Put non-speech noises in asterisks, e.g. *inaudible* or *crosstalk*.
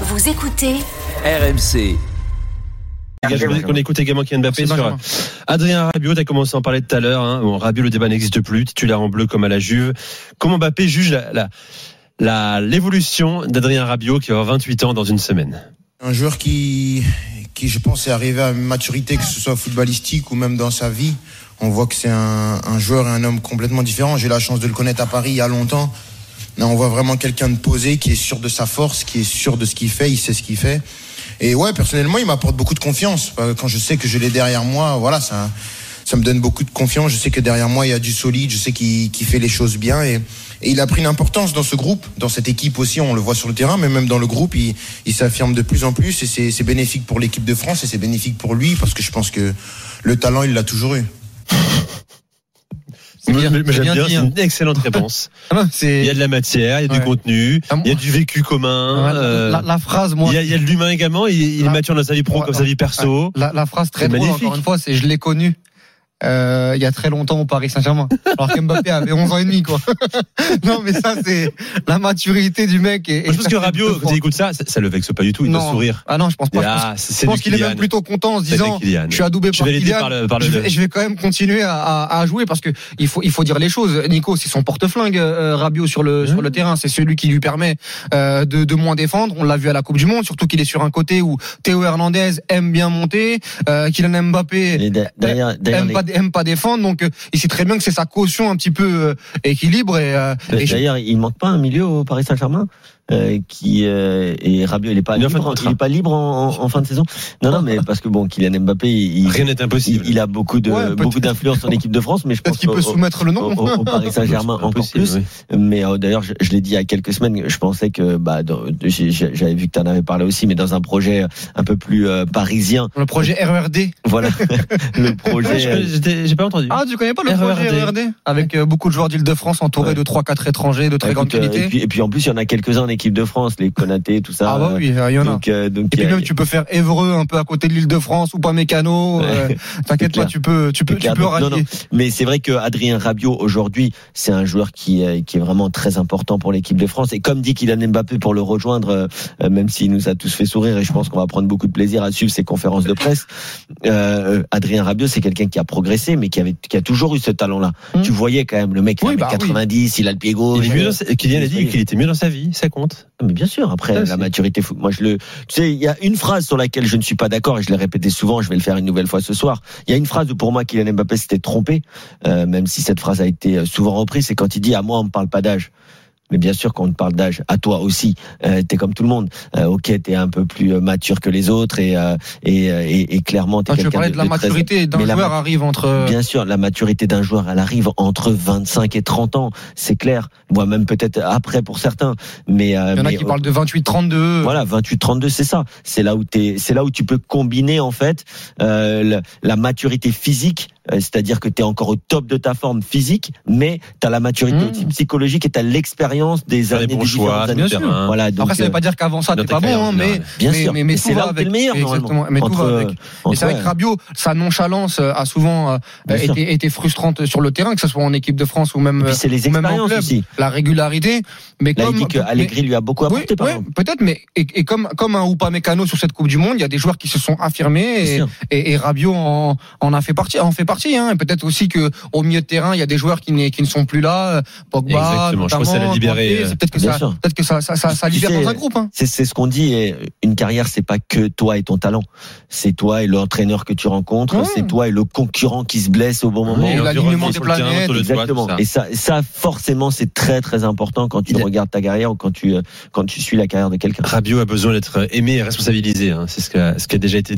Vous écoutez RMC. Qu'on écoute également Kylian Mbappé sur. Adrien Rabiot. Tu as commencé à en parler tout à l'heure. Hein. Bon, Rabiot, le débat n'existe plus. Titulaire en bleu comme à la Juve. Comment Mbappé juge la, la, la- l'évolution d'Adrien Rabiot qui va avoir 28 ans dans une semaine? Un joueur qui, qui, je pense, est arrivé à une maturité, que ce soit footballistique ou même dans sa vie. On voit que c'est un, un joueur et un homme complètement différent. J'ai eu la chance de le connaître à Paris il y a longtemps. Là, on voit vraiment quelqu'un de posé, qui est sûr de sa force, qui est sûr de ce qu'il fait, il sait ce qu'il fait. Et ouais, personnellement, il m'apporte beaucoup de confiance. Euh, Quand je sais que je l'ai derrière moi, voilà, ça, ça me donne beaucoup de confiance. Je sais que derrière moi, il y a du solide. Je sais qu'il fait les choses bien. Et, il a pris une importance dans ce groupe, dans cette équipe aussi. On le voit sur le terrain, mais même dans le groupe, il, il s'affirme de plus en plus. Et c'est bénéfique pour l'équipe de France et c'est bénéfique pour lui parce que je pense que le talent, il l'a toujours eu. Bien, Mais- mais c'est J'aime bien dit, c'est hein. une excellente *laughs* réponse. Ah Il y a de la matière, il y a du contenu, Ah, il y a du vécu commun. la, euh, la- la phrase, moi, il, y a, il y a de l'humain également. Il, il est mature dans sa vie pro Ouais, comme sa vie perso. la, la phrase très drôle, magnifique. encore une fois, c'est je l'ai connu. Euh, il y a très longtemps au Paris Saint-Germain. Alors qu'Mbappé avait 11 ans et demi, quoi. *laughs* non, mais ça, c'est la maturité du mec. Et, Moi, je pense que Rabiot, quand il écoute ça, ça, ça le vexe pas du tout. Il doit Non. sourire. Ah non, je pense pas. Je pense- je qu'il est même plutôt content en se disant je suis adoubé Je par vais l'aider Kylian par le- par le- je, vais, je vais quand même continuer à, à, à jouer parce que il faut il faut dire les choses Nico c'est son porte-flingue euh, Rabiot sur le sur le terrain c'est celui qui lui permet euh, de, de moins défendre on l'a vu à la Coupe du Monde surtout qu'il est sur un côté où Théo Hernandez aime bien monter euh, Kylian Mbappé Et de- derrière, derrière aime les- pas, aime pas défendre donc euh, il sait très bien que c'est sa caution un petit peu euh, équilibre et, euh, et je- D'ailleurs, il manque pas un milieu au Paris Saint-Germain? Euh, qui euh, et Rabiot il est pas Il en libre, il est pas libre en, en- en fin de saison? Non non mais parce que bon Kylian Mbappé il, Rien n'est impossible. il a beaucoup de Ouais, beaucoup d'influence en équipe de France mais je pense qu'il peut soumettre le nom au- au Paris Saint-Germain *laughs* encore plus. oui. Mais euh, d'ailleurs, je, je l'ai dit il y a quelques semaines, je pensais que bah, j'avais vu que tu en avais parlé aussi, mais dans un projet un peu plus euh, parisien. le projet RERD Voilà, *laughs* *laughs* le projet. J'ai pas entendu. ah tu connais pas le RERD. projet RERD avec euh, beaucoup de joueurs d'Île-de-France entourés Ouais. de 3-4 étrangers de très grande écoute, qualité et, puis, et puis en plus, il y en a quelques-uns en équipe de France, les Konaté, tout ça. Ah bah euh, oui, il y en a. Donc, euh, donc Et puis même tu peux faire Évreux un peu à côté de l'île de France ou *laughs* pas Mécano. euh, T'inquiète pas, tu peux, tu peux, tu peux non. Mais c'est vrai que Adrien Rabiot aujourd'hui, c'est un joueur qui euh, qui est vraiment très important pour l'équipe de France. Et comme dit Kylian Mbappé pour le rejoindre, euh, euh, même s'il nous a tous fait sourire, et je pense qu'on va prendre beaucoup de plaisir à suivre ses conférences de presse. Euh, Adrien Rabiot, c'est quelqu'un qui a progressé, mais qui avait qui a toujours eu ce talent-là. Mm. Tu voyais quand même le mec, il Oui, a bah 90, il a le pied gauche. Il est mieux dans sa- Kylian a dit qu'il était mieux dans sa vie, ça compte. Mais bien sûr, après la maturité, moi je le, tu sais, il y a une phrase sur laquelle je ne suis pas d'accord et je l'ai répété souvent, je vais le faire une nouvelle fois ce soir. Il y a une phrase où pour moi Kylian Mbappé s'était trompé, euh, même si cette phrase a été euh, souvent reprise, c'est quand il dit à moi on me parle pas d'âge. Mais bien sûr qu'on te parle d'âge, à toi aussi. Euh, t'es comme tout le monde. Euh, ok, t'es un peu plus euh, mature que les autres et euh, et, euh, et, et clairement t'es Ah, quelqu'un parler de la très- maturité d'un la joueur arrive entre. Bien sûr, la maturité d'un joueur, elle arrive entre 25 et 30 ans, c'est clair. Moi, même peut-être après pour certains. Mais euh, Il y en a mais, qui parlent de 28-32. voilà, 28-32, c'est ça. C'est là où t'es, c'est là où tu peux combiner en fait euh, la, la maturité physique, euh, c'est-à-dire que tu es encore au top de ta forme physique, mais tu as la maturité Mmh. aussi psychologique et tu as l'expérience des les années bons des choix, années. bien sûr. Voilà, donc, Après, ça veut euh, pas dire qu'avant ça, t'es pas bon, hein, mais. bien mais, sûr. mais, mais tout c'est là avec. le meilleur Exactement. normalement. Mais tout Entre, va avec. euh, Et c'est vrai que Rabiot, sa nonchalance euh, a souvent euh, été, été frustrante sur le terrain, que ce soit en équipe de France ou même, c'est les ou même en expériences club. aussi. la régularité. Mais Là, comme, il dit que mais- Allegri lui a beaucoup Oui, apporté, par ouais, exemple. peut-être, mais et, et comme comme un Oupa Mécano sur cette Coupe du Monde, il y a des joueurs qui se sont affirmés et, et, et Rabiot en, en a fait partie, en fait partie. Hein. Peut-être aussi que au milieu de terrain, il y a des joueurs qui, ne sont plus là. Pogba, Exactement, je crois que ça l'a euh, c'est peut-être que ça, sûr. peut-être que ça, ça, ça, ça Tu libère sais, dans un groupe. Hein. C'est ce qu'on dit. Et une carrière, c'est pas que toi et ton talent. C'est toi et l'entraîneur que tu rencontres. C'est toi et le concurrent qui se blesse au bon moment. Et l'alignement des planètes, Exactement. Et ça, ça forcément, c'est très très important quand tu Il regardes ta carrière ou quand tu euh, quand tu suis la carrière de quelqu'un. Rabiot a besoin d'être aimé et responsabilisé. hein. C'est ce, que- ce qui a déjà été